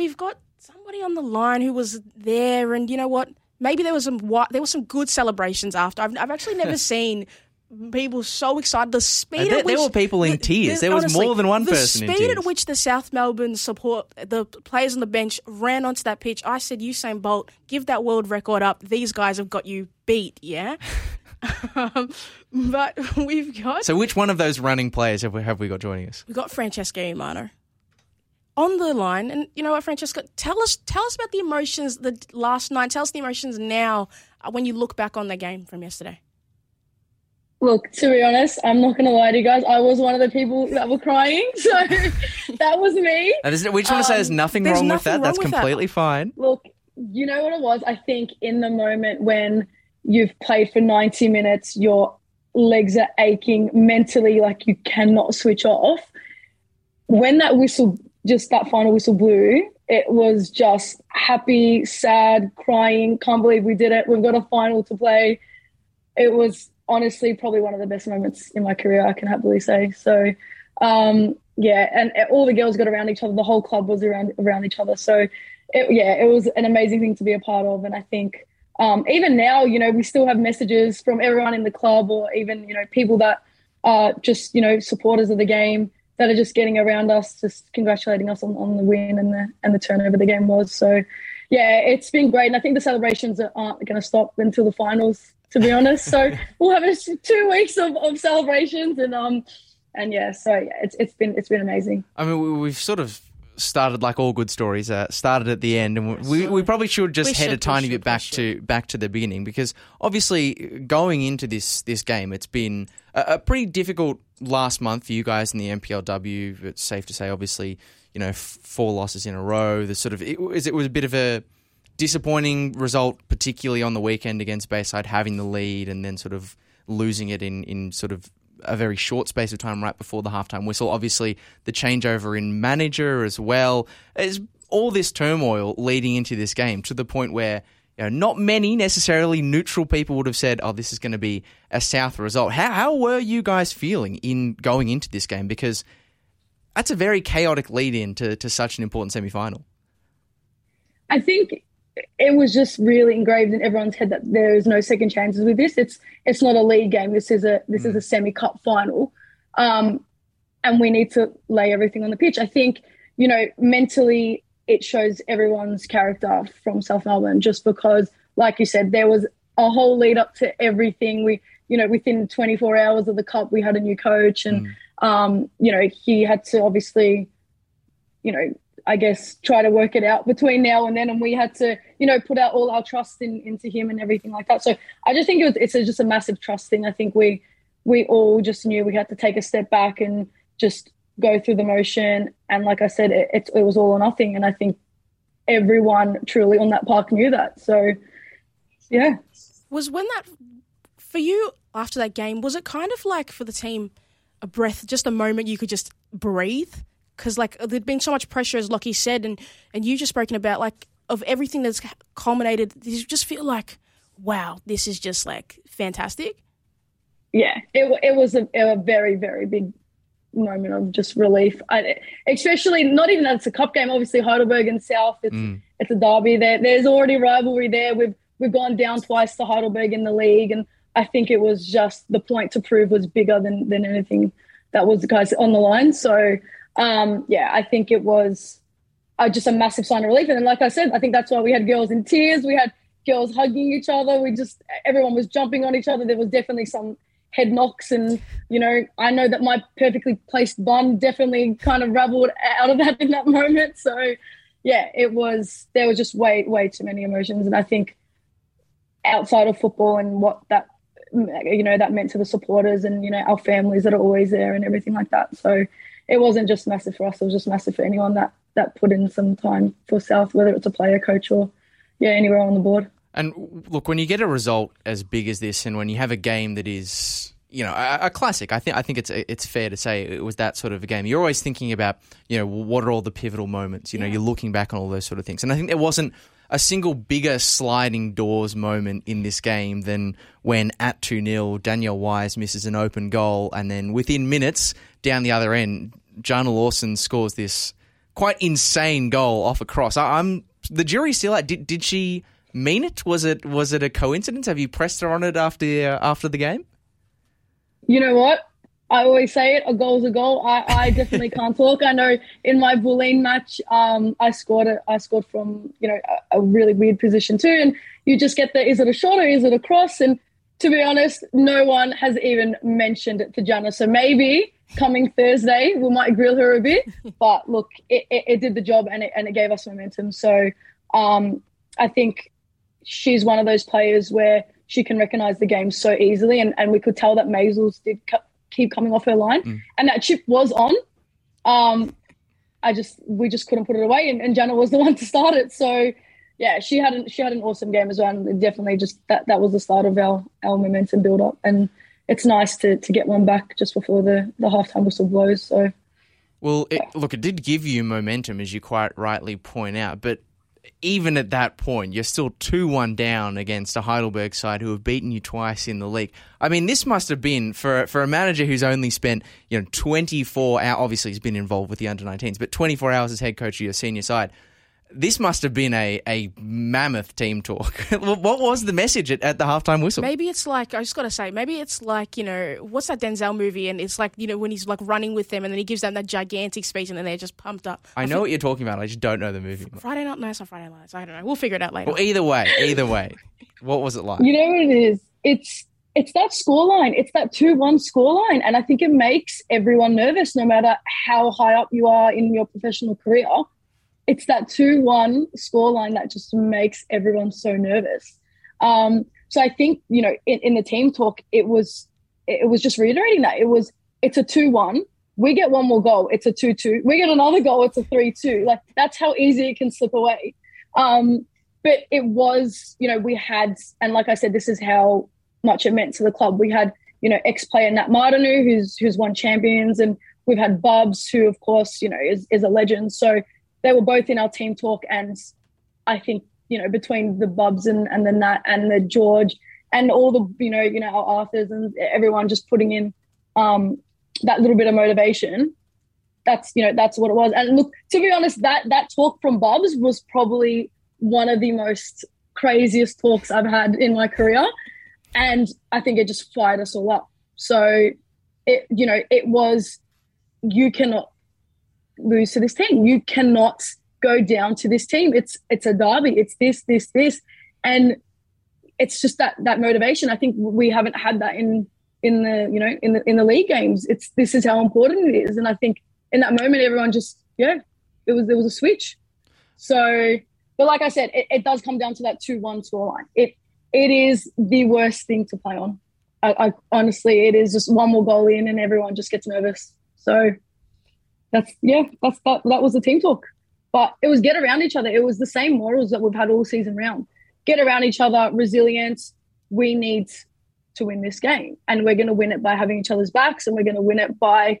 we've got somebody on the line who was there, and you know what? Maybe there was some there were some good celebrations after. I've, I've actually never seen people so excited. The speed there, at which there were people in the- tears. the- There was honestly, more than one the person in speed at which the South Melbourne support the players on the bench ran onto that pitch. I said, "Usain Bolt, give that world record up. These guys have got you beat." Yeah. um, but we've got So, which one of those running players have we, have we got joining us? We've got Francesco Iermano on the line, and you know what, Francesca, tell us tell us about the emotions the last night. Tell us the emotions now uh, when you look back on the game from yesterday. Look, to be honest, I'm not going to lie to you guys. I was one of the people that were crying. So that was me. Now, there's- we just want to say there's Um, nothing there's wrong with nothing that. wrong That's with that. completely fine. Look, you know what it was? I think in the moment when you've played for 90 minutes, your legs are aching mentally, like you cannot switch off. When that whistle, just that final whistle blew, it was just happy, sad, crying. Can't believe we did it. We've got a final to play. It was honestly probably one of the best moments in my career, I can happily say. So, um, yeah, and all the girls got around each other. The whole club was around around each other. So, it, yeah, it was an amazing thing to be a part of. And I think um, even now, you know, we still have messages from everyone in the club, or even you know people that are just you know supporters of the game that are just getting around us, just congratulating us on, on the win and the and the turnover the game was. So, yeah, it's been great, and I think the celebrations aren't going to stop until the finals. To be honest, so we'll have two weeks of, of celebrations, and um, and yeah, so yeah, it's it's been it's been amazing. I mean, we've sort of started like all good stories. Uh, started at the end, and we, we probably should just We head a should, we tiny should, bit back to back to the beginning because obviously going into this this game, it's been a, a pretty difficult last month for you guys in the NPLW. It's safe to say, obviously, you know, f- four losses in a row. The sort of it was it was a bit of a disappointing result, particularly on the weekend against Bayside, having the lead and then sort of losing it in, in sort of a very short space of time right before the halftime whistle. Obviously, the changeover in manager as well. There's all this turmoil leading into this game to the point where you know, not many necessarily neutral people would have said, "Oh, this is going to be a South result." How how were you guys feeling in going into this game? Because that's a very chaotic lead in to, to such an important semi final. I think it was just really engraved in everyone's head that there is no second chances with this. It's it's not a league game. This is a this is a semi cup final, um, and we need to lay everything on the pitch. I think you know mentally it shows everyone's character from South Melbourne just because, like you said, there was a whole lead up to everything. We you know within 24 hours of the cup we had a new coach and um, you know he had to obviously you know, I guess try to work it out between now and then. And we had to, you know, put out all our trust in, into him and everything like that. So I just think it was, it's a, just a massive trust thing. I think we, we all just knew we had to take a step back and just go through the motion. And like I said, it, it, it was all or nothing. And I think everyone truly on that park knew that. So yeah. Was when that for you after that game? Was it kind of like for the team a breath, just a moment you could just breathe? Because like there'd been so much pressure, as Lockie said, and and you just spoken about like of everything that's culminated. You just feel like, wow, this is just like fantastic. yeah, it it was a, a very very big moment of just relief. I, especially not even that it's a cup game. Obviously Heidelberg and South, it's Mm. it's a derby. There there's already rivalry there. We've we've gone down twice to Heidelberg in the league, and I think it was just the point to prove was bigger than than anything that was guys on the line. So um, yeah, I think it was uh, just a massive sign of relief. And then, like I said, I think that's why we had girls in tears. We had girls hugging each other. We just everyone was jumping on each other. There was definitely some head knocks, and you know, I know that my perfectly placed bun definitely kind of raveled out of that in that moment. So yeah, it was there was just way way too many emotions, and I think outside of football and what that you know that meant to the supporters and you know our families that are always there and everything like that. So it wasn't just massive for us; it was just massive for anyone that that put in some time for South, whether it's a player, coach, or yeah, anywhere on the board. And look, when you get a result as big as this, and when you have a game that is, you know, a, a classic, I think I think it's it's fair to say it was that sort of a game. You're always thinking about, you know, what are all the pivotal moments? You know, you're looking back on all those sort of things. And I think there wasn't a single bigger sliding doors moment in this game than when at 2 0, Danielle Wise misses an open goal, and then within minutes down the other end, Jana Lawson scores this quite insane goal off a cross. I, I'm the jury's still out. Did did she mean it? Was it was it a coincidence? Have you pressed her on it after uh, after the game? You know what? I always say it: a goal's a goal. I, I definitely can't talk. I know in my Bulleen match, um, I scored it. I scored from you know a, a, really weird position too, and you just get the is it a shot or is it a cross? And to be honest, no one has even mentioned it to Jana. So maybe coming Thursday we might grill her a bit. But look, it, it, it did the job and it and it gave us momentum. So um, I think she's one of those players where she can recognize the game so easily, and, and we could tell that Maisels did keep coming off her line, mm. and that chip was on. Um, I just we just couldn't put it away, and, and Jana was the one to start it. So yeah, she had an, she had an awesome game as well, and definitely just that that was the start of our our momentum build up, and it's nice to to get one back just before the the halftime whistle blows. So. Well, it, look, it did give you momentum, as you quite rightly point out, but even at that point, you're still 2 1 down against a Heidelberg side who have beaten you twice in the league. I mean, this must have been, for, for a manager who's only spent you know 24 hours, obviously he's been involved with the under 19s, but 24 hours as head coach of your senior side this must have been a, a mammoth team talk. what was the message at, at, the halftime whistle? Maybe it's like, I just got to say, maybe it's like, you know, what's that Denzel movie? And it's like, you know, when he's like running with them and then he gives them that gigantic speech and then they're just pumped up. I, I know what you're talking about. I just don't know the movie. Friday Night, no, it's not Friday Night. I don't know. We'll figure it out later. Well, either way, either way, what was it like? You know what it is? It's, it's that scoreline. It's that 2 1 scoreline. And I think it makes everyone nervous no matter how high up you are in your professional career it's that 2 1 scoreline that just makes everyone so nervous. Um, so I think, you know, in, in the team talk, it was it was just reiterating that. It was it's a 2 1. We get one more goal, it's a 2 2. We get another goal, it's a 3 2. Like that's how easy it can slip away. Um, but it was, you know, we had, and like I said, this is how much it meant to the club. We had, you know, ex player Nat Martineau, who's who's won champions, and we've had Bubs, who of course, you know, is, is a legend. So they were both in our team talk, and I think you know between the Bubs and and the Nat and the George and all the you know you know our Arthurs and everyone just putting in um, that little bit of motivation. That's you know that's what it was. And look, to be honest, that that talk from Bubs was probably one of the most craziest talks I've had in my career, and I think it just fired us all up. So it you know it was you cannot lose to this team. You cannot go down to this team. It's it's a derby. It's this, this, this, and it's just that that motivation. I think we haven't had that in in the you know in the in the league games. It's this is how important it is, and I think in that moment everyone just yeah, it was there was a switch. So, but like I said, it, it does come down to that two one scoreline. It it is the worst thing to play on. I, I honestly, it is just one more goal in, and everyone just gets nervous. So that's yeah, that's that. That was the team talk. But it was get around each other. It was the same morals that we've had all season round. Get around each other, resilience. We need to win this game, and we're going to win it by having each other's backs, and we're going to win it by,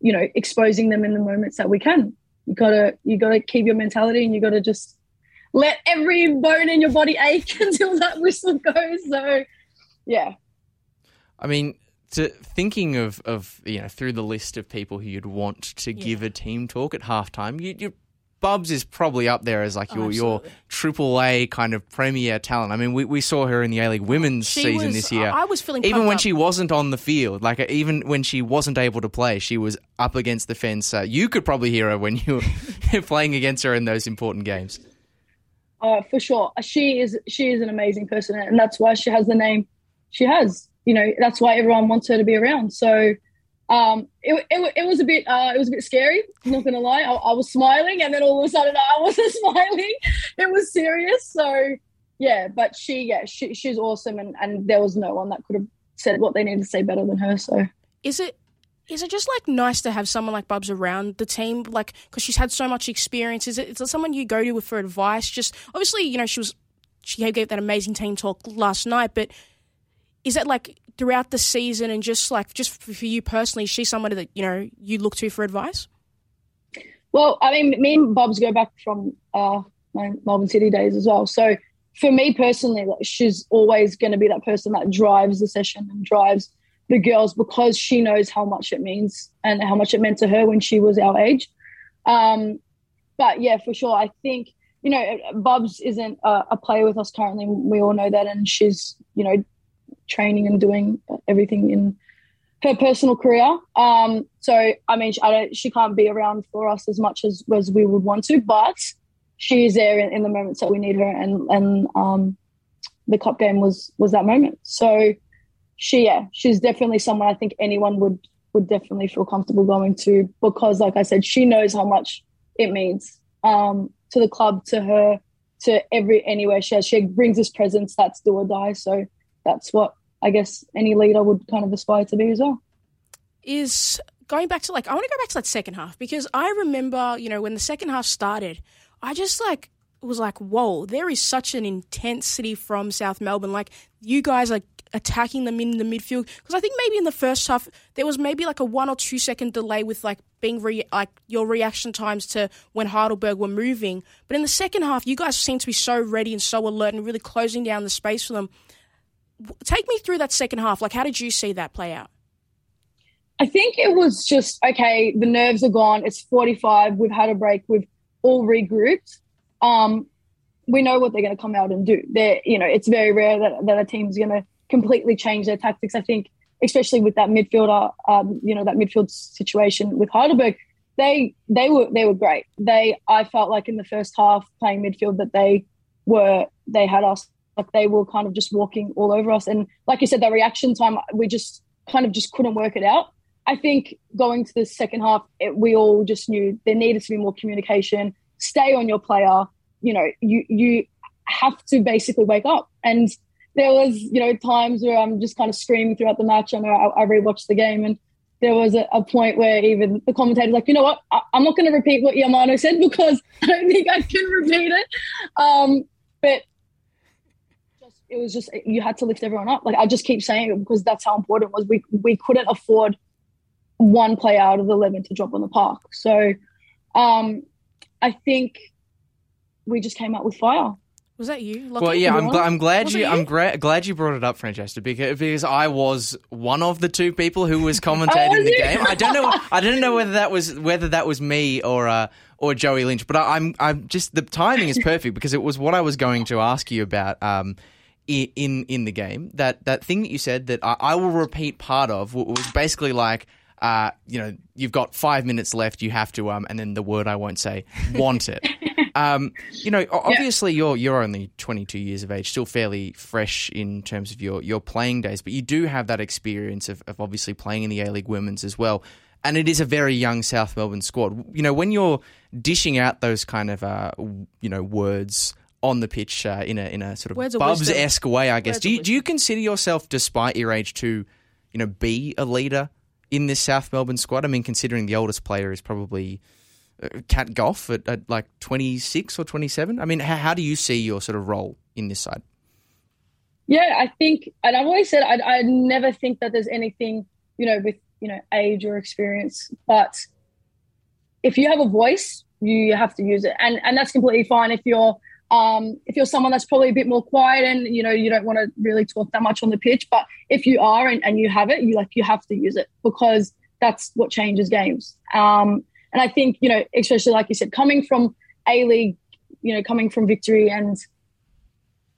you know, exposing them in the moments that we can. You gotta you gotta keep your mentality, and you gotta just let every bone in your body ache until that whistle goes. So, yeah. I mean, to thinking of, of you know through the list of people who you'd want to yeah. give a team talk at halftime, you, you Bubs is probably up there as like your oh, your triple A kind of premier talent. I mean, we, we saw her in the A League women's she season was, this year. I was feeling even when up. she wasn't on the field, like even when she wasn't able to play, she was up against the fence. Uh, you could probably hear her when you were playing against her in those important games. Uh, for sure, she is she is an amazing person, and that's why she has the name she has you know that's why everyone wants her to be around. So um, it, it, it was a bit uh, it was a bit scary. Not gonna lie. I, I, was smiling, and then all of a sudden I wasn't smiling. It was serious. So yeah, but she yeah she, she's awesome, and and there was no one that could have said what they needed to say better than her. So is it is it just like nice to have someone like Bubs around the team, like because she's had so much experience? Is it is it someone you go to with for advice? Just obviously, you know, she was she gave that amazing team talk last night, but is that like throughout the season and just like just for you personally, is she somebody that you know you look to for advice? Well, I mean, me and Bubs go back from uh, my Melbourne City days as well. So for me personally, like, she's always going to be that person that drives the session and drives the girls because she knows how much it means and how much it meant to her when she was our age. Um, but yeah, for sure, I think you know Bubs isn't a, a player with us currently. We all know that, and she's you know training and doing everything in her personal career. Um, so I mean, I don't, she can't be around for us as much as as we would want to, but she is there in, in the moments that we need her, and and um, the cup game was was that moment. So she, yeah, she's definitely someone I think anyone would would definitely feel comfortable going to because, like I said, she knows how much it means um, to the club, to her, to every anywhere she has. She brings this presence that's do or die. So that's what I guess any leader would kind of aspire to be as well. Is going back to like I want to go back to that second half because I remember you know when the second half started, I just like was like, whoa, there is such an intensity from South Melbourne. Like you guys are attacking them in the midfield because I think maybe in the first half there was maybe like a one or two second delay with like being re- like your reaction times to when Heidelberg were moving. But in the second half, you guys seem to be so ready and so alert and really closing down the space for them. Take me through that second half. Like, how did you see that play out? I think it was just okay. The nerves are gone. It's forty-five. We've had a break. We've all regrouped. Um, we know what they're going to come out and do. They're, you know, it's very rare that, that a team's going to completely change their tactics. I think, especially with that midfielder, um, you know, that midfield situation with Heidelberg, they they were they were great. They I felt like in the first half playing midfield that they were they had us like they were kind of just walking all over us. And like you said, that reaction time, we just kind of just couldn't work it out. I think going to the second half, it, we all just knew there needed to be more communication. Stay on your player. You know, you you have to basically wake up and there was, you know, times where I'm just kind of screaming throughout the match. I know I, I rewatched the game and there was a, a, point where even the commentator's like, you know what, I, am not going to repeat what Iermano said because I don't think I can repeat it. Um, but it was just you had to lift everyone up. Like I just keep saying it because that's how important it was. We we couldn't afford one player out of the eleven to drop on the park. So um, I think we just came out with fire. Was that you? Well, yeah, I'm, gl- I'm glad you, you, I'm gra- glad you brought it up, Francesca, because because I was one of the two people who was commentating oh, the game. I don't know. I don't know whether that was whether that was me or uh, or Joey Lynch, but I, am I'm just the timing is perfect because it was what I was going to ask you about. Um, in in the game, that that thing that you said that I, I will repeat part of was basically like uh, you know, you've got five minutes left. You have to, um, and then the word I won't say, want it. um, you know, obviously yeah. you're you're only 22 years of age, still fairly fresh in terms of your your playing days, but you do have that experience of, of obviously playing in the A League Women's as well. And it is a very young South Melbourne squad. You know, when you're dishing out those kind of uh, you know words on the pitch uh, in a in a sort of Bubs esque way, I guess. do you, do you consider yourself, despite your age, to you know be a leader in this South Melbourne squad? I mean, considering the oldest player is probably uh, Cat Goff at, at, like 26 or 27. I mean, how, how, do you see your sort of role in this side? Yeah, I think, and I've always said, I, I never think that there's anything, you know, with, you know, age or experience, but if you have a voice, you have to use it. And, and that's completely fine if you're um, if you're someone that's probably a bit more quiet and you know you don't want to really talk that much on the pitch, but if you are and, and you have it, you like you have to use it because that's what changes games. Um, and I think you know, especially like you said, coming from a league, you know, coming from victory and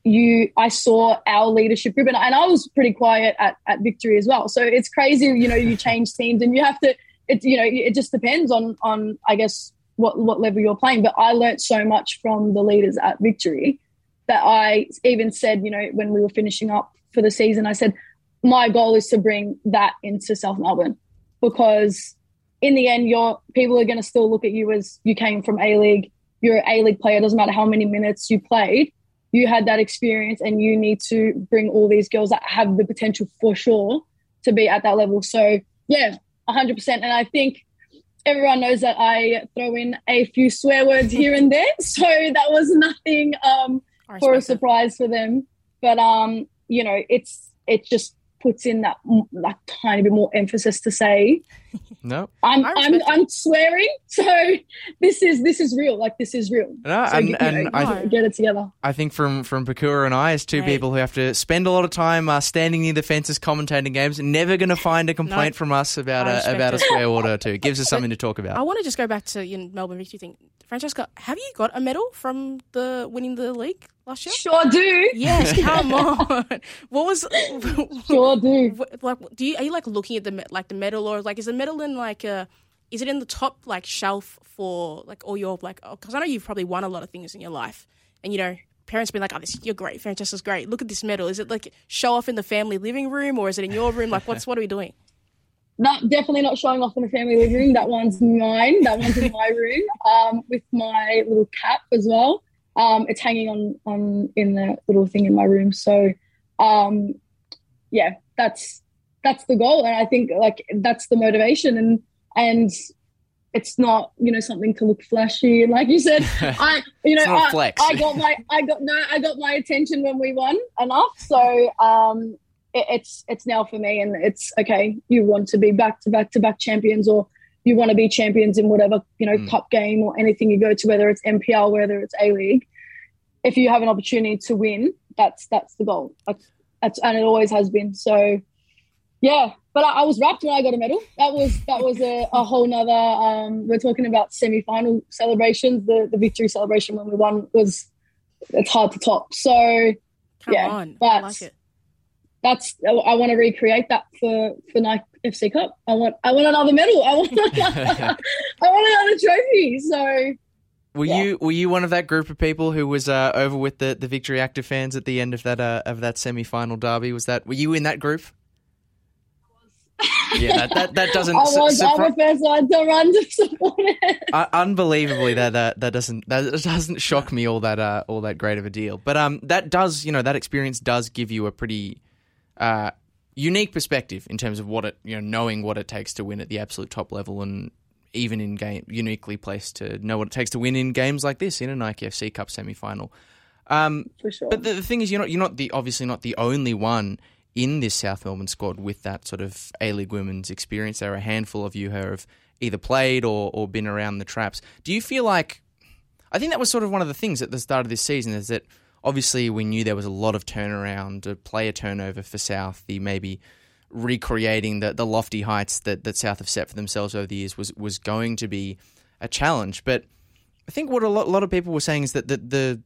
you I saw our leadership group and, and I was pretty quiet at, at victory as well. So it's crazy, you know, you change teams and you have to it you know, it just depends on on I guess what what level you're playing. But I learnt so much from the leaders at Victory that I even said, you know, when we were finishing up for the season, I said my goal is to bring that into South Melbourne because in the end, your people are going to still look at you as you came from A League. You're an A League player. It doesn't matter how many minutes you played. You had that experience, and you need to bring all these girls that have the potential for sure to be at that level. So yeah, 100%. And I think everyone knows that I throw in a few swear words here and there, so that was nothing um, for a surprise for them. But um, you know, it's it just puts in that that tiny bit more emphasis to say no. I'm i'm i'm swearing so this is this is real like this is real. No, so and, you, and know, I, get it together. I think from from pakura and i as two people who have to spend a lot of time uh, standing near the fences commentating games never going to find a complaint no, from us about a about a swear word or two. It gives us something to talk about. I want to just go back to your melbourne victory thing Francesca, have you got a medal from the winning the league last year? Sure do. Yes, come on. What was Sure do. like? Do you are you like looking at the like the medal or like is the medal in like a is it in the top like shelf for like all your like oh, because I know you've probably won a lot of things in your life and you know parents been like oh this you're great Francesca's great look at this medal is it like show off in the family living room or is it in your room like what's what are we doing Not definitely not showing off in the family living room. That one's mine. That one's in my room. Um, with my little cap as well. Um, it's hanging on on in the little thing in my room. So, um, yeah, that's that's the goal, and I think like that's the motivation, and and it's not you know something to look flashy, and like you said, I you know It's not a I. I got my I got no I got my attention when we won enough. So um, it, it's it's now for me, and it's okay. You want to be back to back to back champions, or you want to be champions in whatever you know Mm. cup game or anything you go to, whether it's NPL, whether it's A League. If you have an opportunity to win, that's that's the goal. That's, that's and it always has been. So yeah, but I, I was wrapped when I got a medal. That was that was a, a whole nother. Um, we're talking about semi-final celebrations. The the victory celebration when we won was it's hard to top. So come Yeah, on I but- like it that's I, I want to recreate that for for Nike FC Cup. I want I want another medal. I want I want another trophy. So Were Yeah. you were you one of that group of people who was uh, over with the, the Victory Active fans at the end of that uh, of that semi final derby? Was that were you in that group? Yeah, that that, that doesn't I su- was I'm surpri- the first one to run to support it. uh, unbelievably that, that that doesn't that doesn't shock me all that uh, all that great of a deal. But um, that does you know that experience does give you a pretty uh, unique perspective in terms of what it you know knowing what it takes to win at the absolute top level and even in game uniquely placed to know what it takes to win in games like this in a Nike FC Cup semi final. Um, For sure. but the, the thing is, you're not you're not the obviously not the only one in this South Melbourne squad with that sort of A League women's experience. There are a handful of you who have either played or, or been around the traps. Do you feel like I think that was sort of one of the things at the start of this season is that obviously we knew there was a lot of turnaround, a player turnover for South, the maybe recreating the, the lofty heights that, that South have set for themselves over the years was was going to be a challenge. But I think what a lot, a lot of people were saying is that the, the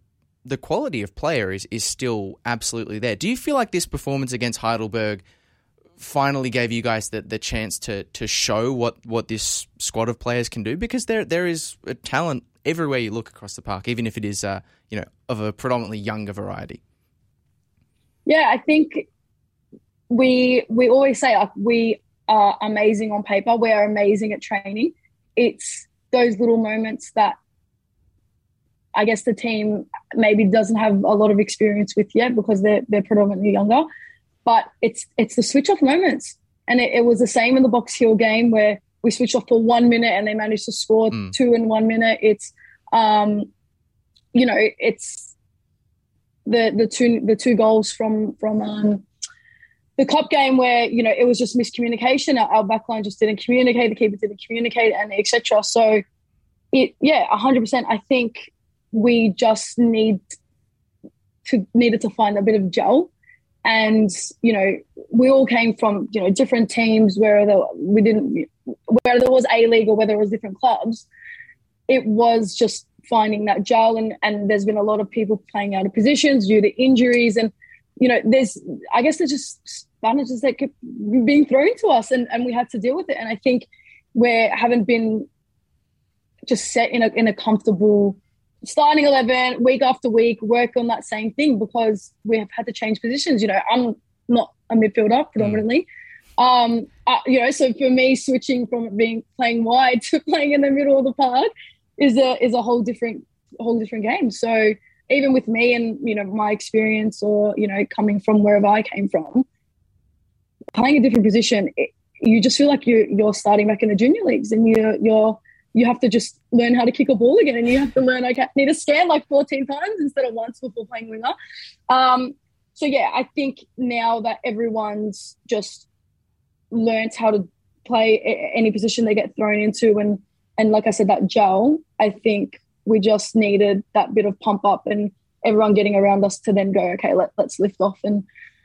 the quality of player is, is still absolutely there. Do you feel like this performance against Heidelberg finally gave you guys the, the chance to to show what, what this squad of players can do? Because there there is a talent everywhere you look across the park, even if it is uh, you know of a predominantly younger variety. yeah, I think we we always say like we are amazing on paper. We are amazing at training. It's those little moments that I guess the team maybe doesn't have a lot of experience with yet because they're they're predominantly younger. But it's it's the switch off moments, and it, it was the same in the Box Hill game where we switched off for one minute and they managed to score Mm. two in one minute. It's um, you know, it's the the two the two goals from from um, the cup game where you know it was just miscommunication. Our, our backline just didn't communicate. The keeper didn't communicate, and etc. So, it yeah, hundred percent. I think we just need to needed to find a bit of gel, and you know we all came from you know different teams where the, we didn't whether there was a league or whether it was different clubs. It was just finding that gel, and and there's been a lot of people playing out of positions due to injuries and you know, there's, I guess there's just sponges that keep being thrown to us and, and we had to deal with it. And I think we haven't been just set in a, in a comfortable starting 11 week after week, work on that same thing because we have had to change positions. You know, I'm not a midfielder predominantly. Mm. Um, uh, you know, so for me, switching from being playing wide to playing in the middle of the park is a is a whole different whole different game. So even with me and you know my experience or you know coming from wherever I came from, playing a different position, it, you just feel like you you're starting back in the junior leagues and you're you're you have to just learn how to kick a ball again and you have to learn okay need to scan like 14 times instead of once before playing winger. Um, so yeah, I think now that everyone's just learnt how to play any position they get thrown into and and like I said that gel, I think we just needed that bit of pump up and everyone getting around us to then go okay let, let's lift off and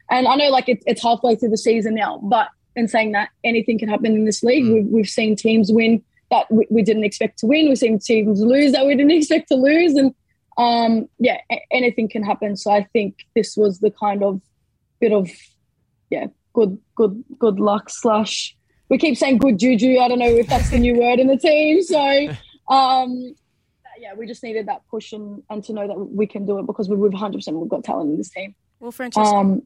and I know like it, it's halfway through the season now but in saying that anything can happen in this league Mm. we've, we've seen teams win that we, we didn't expect to win. We've seen teams lose that we didn't expect to lose, and um, yeah, a- anything can happen. So I think this was the kind of bit of yeah, good, good, good luck slash. We keep saying good juju. I don't know if that's the new word in the team. So um, yeah, we just needed that push and, and to know that we can do it because we, we've 100 percent we've got talent in this team. Well, Francesca. Um,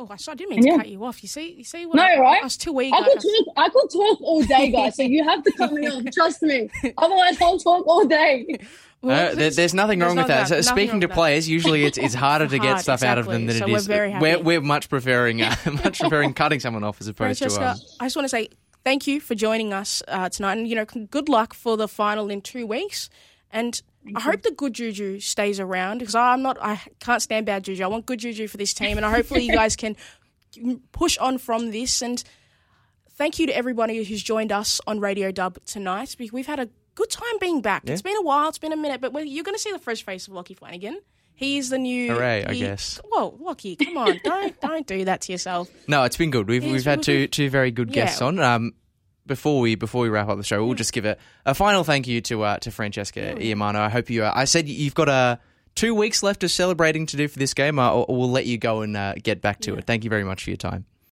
oh, I sorry, I didn't mean to cut you off. You see, you see what No, I, you're right. I was too eager. I could talk. I could talk all day, guys. So you have to cut me off. Trust me. Otherwise, I'll talk all day. Well, Uh, there, there's nothing there's wrong with not that. So speaking to with that. players, usually it's, it's harder to get Hard, stuff out of them than exactly. it So is. we're very we're, we're much preferring uh, much preferring cutting someone off as opposed Francesca, to. Um, I just want to say thank you for joining us uh, tonight, and you know, good luck for the final in two weeks. And I hope the good juju stays around because I'm not, I can't stand bad juju. I want good juju for this team, and I hopefully you guys can push on from this. And thank you to everybody who's joined us on Radio Dub tonight. We- We've had a good time being back. It's been a while, it's been a minute, but you're going to see the fresh face of Lockie Flanagan. He's the new. Hooray, I guess. Whoa, Lockie, come on! Don't don't do that to yourself. no, it's been good. We've we've had two two very good guests Yeah. on. Um, before we before we wrap up the show, we'll just give a, a final thank you to uh, to Francesca Iermano. I hope you. Uh, I said you've got uh, two weeks left of celebrating to do for this game. Uh, we'll let you go and uh, get back to it. Thank you very much for your time.